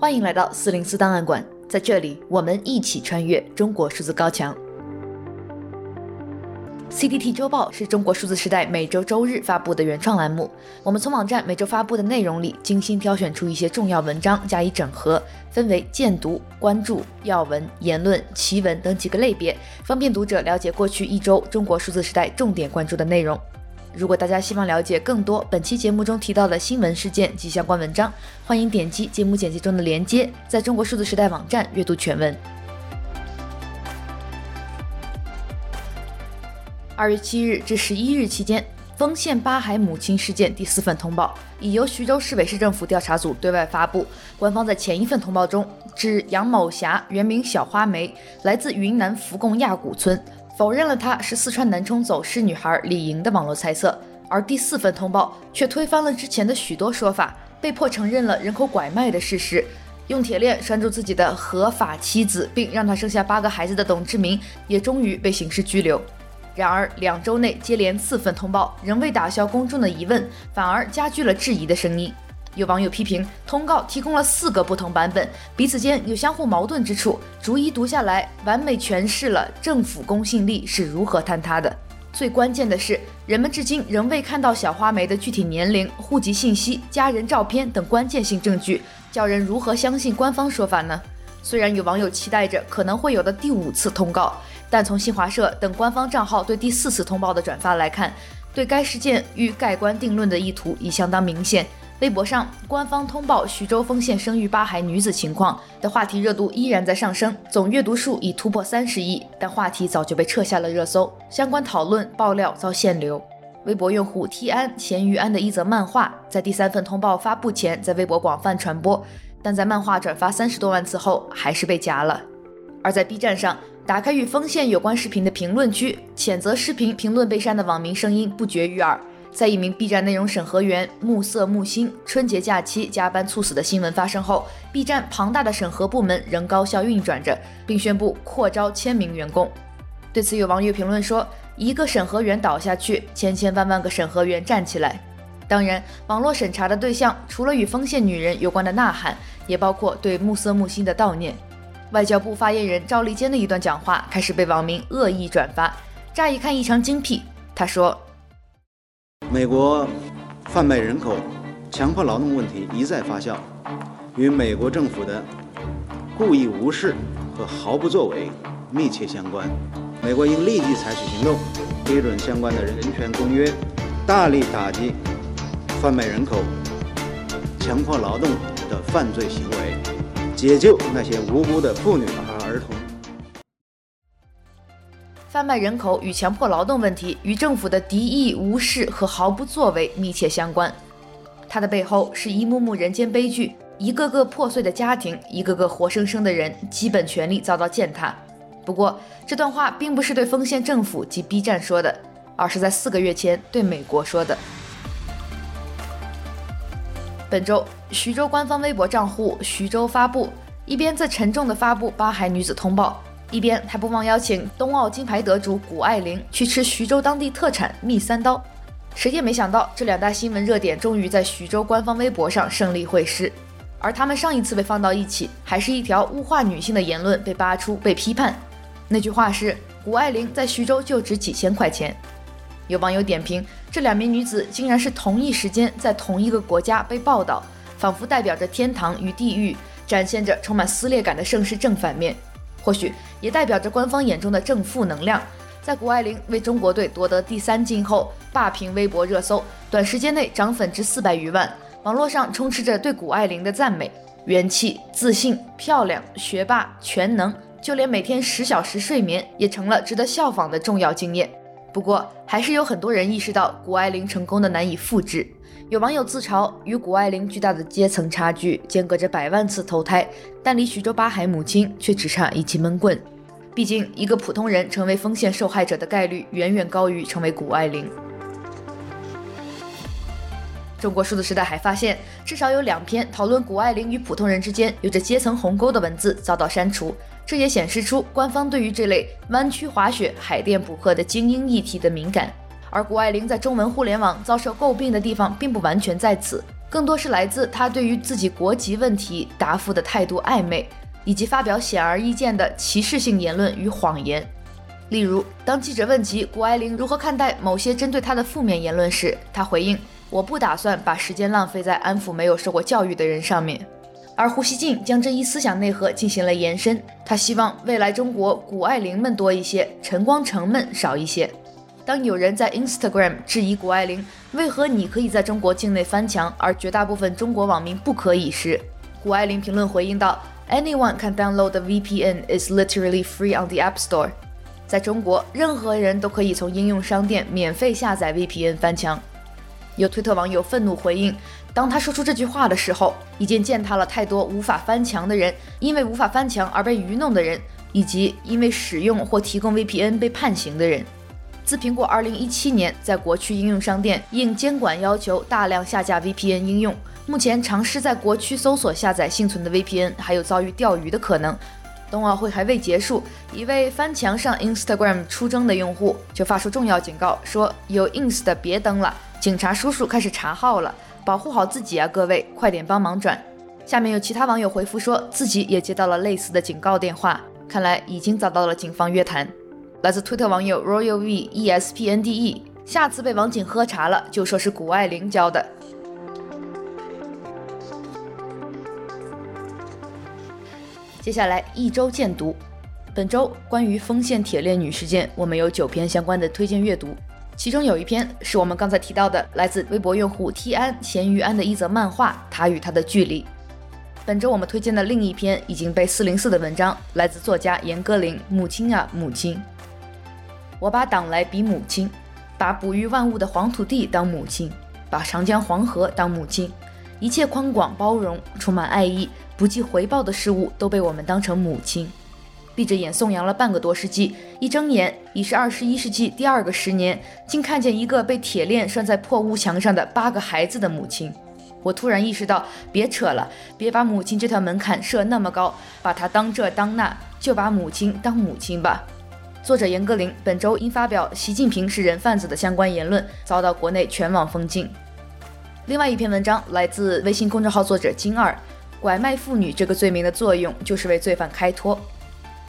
欢迎来到四零四档案馆，在这里我们一起穿越中国数字高墙。CDT 周报是中国数字时代每周周日发布的原创栏目。我们从网站每周发布的内容里精心挑选出一些重要文章加以整合，分为荐读、关注、要闻、言论、奇闻等几个类别，方便读者了解过去一周中国数字时代重点关注的内容。如果大家希望了解更多本期节目中提到的新闻事件及相关文章，欢迎点击节目简介中的链接，在中国数字时代网站阅读全文。二月七日至十一日期间，丰县八孩母亲事件第四份通报已由徐州市委市政府调查组对外发布。官方在前一份通报中指杨某霞原名小花梅，来自云南扶贡亚古村。否认了她是四川南充走失女孩李莹的网络猜测，而第四份通报却推翻了之前的许多说法，被迫承认了人口拐卖的事实。用铁链拴住自己的合法妻子，并让她生下八个孩子的董志明，也终于被刑事拘留。然而，两周内接连四份通报仍未打消公众的疑问，反而加剧了质疑的声音。有网友批评，通告提供了四个不同版本，彼此间有相互矛盾之处，逐一读下来，完美诠释了政府公信力是如何坍塌的。最关键的是，人们至今仍未看到小花梅的具体年龄、户籍信息、家人照片等关键性证据，叫人如何相信官方说法呢？虽然有网友期待着可能会有的第五次通告，但从新华社等官方账号对第四次通报的转发来看，对该事件欲盖棺定论的意图已相当明显。微博上官方通报徐州丰县生育八孩女子情况的话题热度依然在上升，总阅读数已突破三十亿，但话题早就被撤下了热搜，相关讨论爆料遭限流。微博用户 T 安咸鱼安的一则漫画，在第三份通报发布前在微博广泛传播，但在漫画转发三十多万次后还是被夹了。而在 B 站上，打开与丰县有关视频的评论区，谴责视频评论被删的网民声音不绝于耳。在一名 B 站内容审核员暮色木星春节假期加班猝死的新闻发生后，B 站庞大的审核部门仍高效运转着，并宣布扩招千名员工。对此，有网友评论说：“一个审核员倒下去，千千万万个审核员站起来。”当然，网络审查的对象除了与丰县女人有关的呐喊，也包括对暮色木星的悼念。外交部发言人赵立坚的一段讲话开始被网民恶意转发，乍一看异常精辟。他说。美国贩卖人口、强迫劳动问题一再发酵，与美国政府的故意无视和毫不作为密切相关。美国应立即采取行动，批准相关的人权公约，大力打击贩卖人口、强迫劳动的犯罪行为，解救那些无辜的妇女贩卖人口与强迫劳动问题与政府的敌意、无视和毫不作为密切相关，它的背后是一幕幕人间悲剧，一个个破碎的家庭，一个个活生生的人，基本权利遭到践踏。不过，这段话并不是对丰县政府及 B 站说的，而是在四个月前对美国说的。本周，徐州官方微博账户徐州发布，一边在沉重地发布八孩女子通报。一边还不忘邀请冬奥金牌得主谷爱凌去吃徐州当地特产蜜三刀，谁也没想到这两大新闻热点终于在徐州官方微博上胜利会师，而他们上一次被放到一起，还是一条物化女性的言论被扒出被批判，那句话是谷爱凌在徐州就值几千块钱。有网友点评，这两名女子竟然是同一时间在同一个国家被报道，仿佛代表着天堂与地狱，展现着充满撕裂感的盛世正反面。或许也代表着官方眼中的正负能量。在谷爱凌为中国队夺得第三金后，霸屏微博热搜，短时间内涨粉至四百余万。网络上充斥着对谷爱凌的赞美：元气、自信、漂亮、学霸、全能，就连每天十小时睡眠也成了值得效仿的重要经验。不过，还是有很多人意识到谷爱凌成功的难以复制。有网友自嘲，与谷爱凌巨大的阶层差距，间隔着百万次投胎，但离徐州八海母亲却只差一记闷棍。毕竟，一个普通人成为丰县受害者的概率，远远高于成为谷爱凌。中国数字时代还发现，至少有两篇讨论谷爱凌与普通人之间有着阶层鸿沟的文字遭到删除，这也显示出官方对于这类湾区滑雪、海淀补课的精英议题的敏感。而谷爱凌在中文互联网遭受诟病的地方，并不完全在此。更多是来自他对于自己国籍问题答复的态度暧昧，以及发表显而易见的歧视性言论与谎言。例如，当记者问及谷爱凌如何看待某些针对她的负面言论时，他回应：“我不打算把时间浪费在安抚没有受过教育的人上面。”而胡锡进将这一思想内核进行了延伸，他希望未来中国谷爱凌们多一些，陈光诚们少一些。当有人在 Instagram 质疑谷爱凌为何你可以在中国境内翻墙，而绝大部分中国网民不可以时，谷爱凌评论回应道：“Anyone can download a VPN. is literally free on the App Store。”在中国，任何人都可以从应用商店免费下载 VPN 翻墙。有推特网友愤怒回应：“当他说出这句话的时候，已经践踏了太多无法翻墙的人，因为无法翻墙而被愚弄的人，以及因为使用或提供 VPN 被判刑的人。”自苹果2017年在国区应用商店应监管要求大量下架 VPN 应用，目前尝试在国区搜索下载幸存的 VPN 还有遭遇钓鱼的可能。冬奥会还未结束，一位翻墙上 Instagram 出征的用户就发出重要警告，说有 ins 的别登了，警察叔叔开始查号了，保护好自己啊，各位，快点帮忙转。下面有其他网友回复说自己也接到了类似的警告电话，看来已经遭到了警方约谈。来自推特网友 Royal V E S P N D E，下次被网警喝茶了，就说是谷爱凌教的。接下来一周见读，本周关于丰县铁链女事件，我们有九篇相关的推荐阅读，其中有一篇是我们刚才提到的，来自微博用户 T 安咸鱼安的一则漫画《他与他的距离》。本周我们推荐的另一篇已经被四零四的文章，来自作家严歌苓《母亲啊母亲》。我把党来比母亲，把哺育万物的黄土地当母亲，把长江黄河当母亲，一切宽广包容、充满爱意、不计回报的事物都被我们当成母亲。闭着眼颂扬了半个多世纪，一睁眼已是二十一世纪第二个十年，竟看见一个被铁链拴在破屋墙上的八个孩子的母亲。我突然意识到，别扯了，别把母亲这条门槛设那么高，把她当这当那，就把母亲当母亲吧。作者严歌苓本周因发表“习近平是人贩子”的相关言论，遭到国内全网封禁。另外一篇文章来自微信公众号作者金二，拐卖妇女这个罪名的作用就是为罪犯开脱。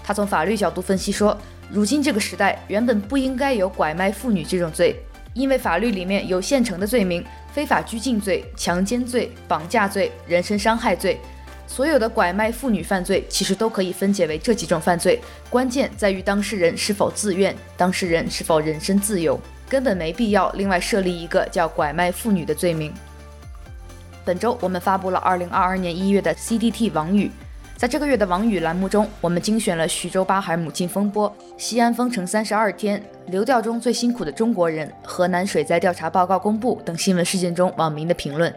他从法律角度分析说，如今这个时代原本不应该有拐卖妇女这种罪，因为法律里面有现成的罪名：非法拘禁罪、强奸罪、绑架罪、人身伤害罪。所有的拐卖妇女犯罪其实都可以分解为这几种犯罪，关键在于当事人是否自愿，当事人是否人身自由，根本没必要另外设立一个叫拐卖妇女的罪名。本周我们发布了二零二二年一月的 CDT 网语，在这个月的网语栏目中，我们精选了徐州八孩母亲风波、西安封城三十二天、流调中最辛苦的中国人、河南水灾调查报告公布等新闻事件中网民的评论。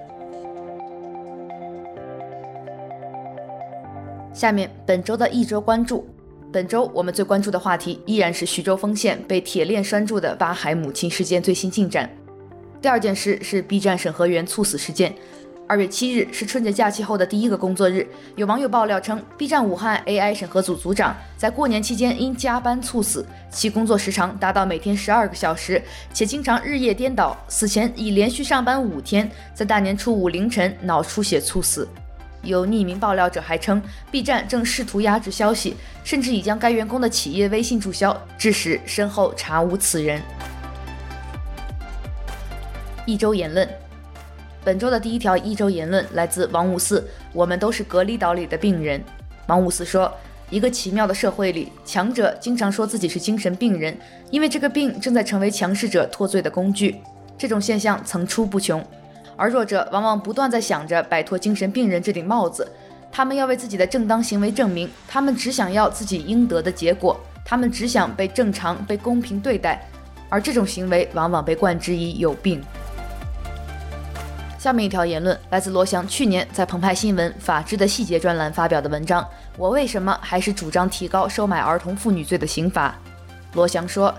下面本周的一周关注，本周我们最关注的话题依然是徐州丰县被铁链拴住的八孩母亲事件最新进展。第二件事是 B 站审核员猝死事件。二月七日是春节假期后的第一个工作日，有网友爆料称，B 站武汉 AI 审核组组长在过年期间因加班猝死，其工作时长达到每天十二个小时，且经常日夜颠倒，死前已连续上班五天，在大年初五凌晨脑出血猝死。有匿名爆料者还称，B 站正试图压制消息，甚至已将该员工的企业微信注销，致使身后查无此人。一周言论，本周的第一条一周言论来自王五四，我们都是隔离岛里的病人。王五四说，一个奇妙的社会里，强者经常说自己是精神病人，因为这个病正在成为强势者脱罪的工具。这种现象层出不穷。而弱者往往不断在想着摆脱精神病人这顶帽子，他们要为自己的正当行为证明，他们只想要自己应得的结果，他们只想被正常、被公平对待，而这种行为往往被冠之以有病。下面一条言论来自罗翔去年在澎湃新闻《法治的细节》专栏发表的文章：我为什么还是主张提高收买儿童妇女罪的刑罚？罗翔说，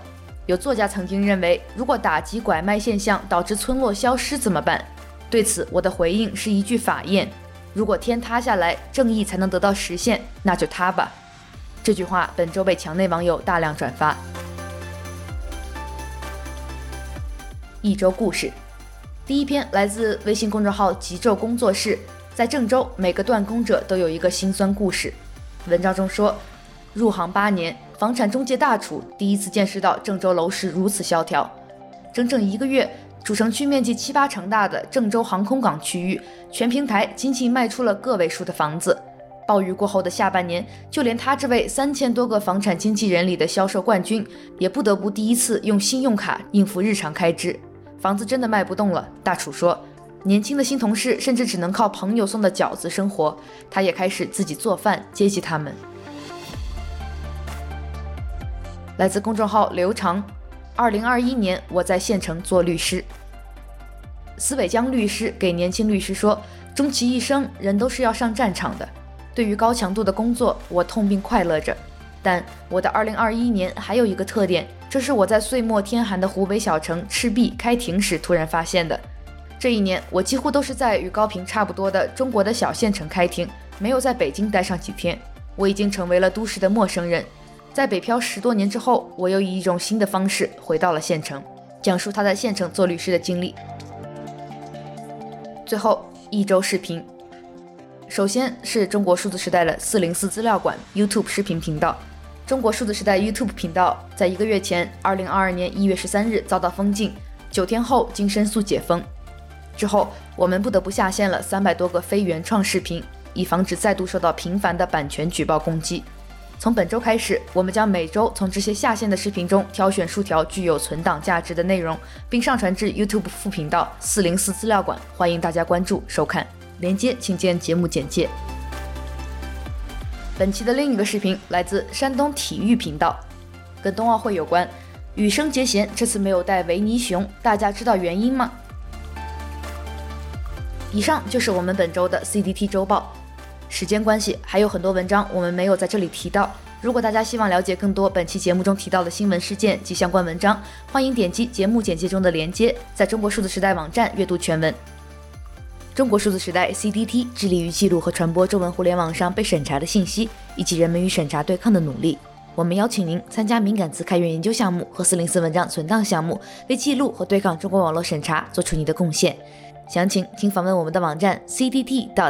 有作家曾经认为，如果打击拐卖现象导致村落消失怎么办？对此，我的回应是一句法谚：如果天塌下来，正义才能得到实现，那就塌吧。这句话本周被墙内网友大量转发。一周故事，第一篇来自微信公众号“极昼工作室”。在郑州，每个断供者都有一个心酸故事。文章中说，入行八年，房产中介大厨第一次见识到郑州楼市如此萧条。整整一个月，主城区面积七八成大的郑州航空港区域，全平台仅仅卖出了个位数的房子。暴雨过后的下半年，就连他这位三千多个房产经纪人里的销售冠军，也不得不第一次用信用卡应付日常开支。房子真的卖不动了，大楚说。年轻的新同事甚至只能靠朋友送的饺子生活，他也开始自己做饭接济他们。来自公众号刘长，二零二一年我在县城做律师。司伟江律师给年轻律师说：“终其一生，人都是要上战场的。对于高强度的工作，我痛并快乐着。但我的二零二一年还有一个特点，这是我在岁末天寒的湖北小城赤壁开庭时突然发现的。”这一年，我几乎都是在与高平差不多的中国的小县城开庭，没有在北京待上几天。我已经成为了都市的陌生人。在北漂十多年之后，我又以一种新的方式回到了县城，讲述他在县城做律师的经历。最后一周视频，首先是中国数字时代的四零四资料馆 YouTube 视频频道。中国数字时代 YouTube 频道在一个月前，二零二二年一月十三日遭到封禁，九天后经申诉解封。之后，我们不得不下线了三百多个非原创视频，以防止再度受到频繁的版权举报攻击。从本周开始，我们将每周从这些下线的视频中挑选数条具有存档价值的内容，并上传至 YouTube 副频道四零四资料馆，欢迎大家关注收看。连接请见节目简介。本期的另一个视频来自山东体育频道，跟冬奥会有关。羽生结弦这次没有带维尼熊，大家知道原因吗？以上就是我们本周的 CDT 周报。时间关系，还有很多文章我们没有在这里提到。如果大家希望了解更多本期节目中提到的新闻事件及相关文章，欢迎点击节目简介中的链接，在中国数字时代网站阅读全文。中国数字时代 CDT 致力于记录和传播中文互联网上被审查的信息，以及人们与审查对抗的努力。我们邀请您参加敏感词开源研究项目和四零四文章存档项目，为记录和对抗中国网络审查做出你的贡献。详情请访问我们的网站 cdt.media。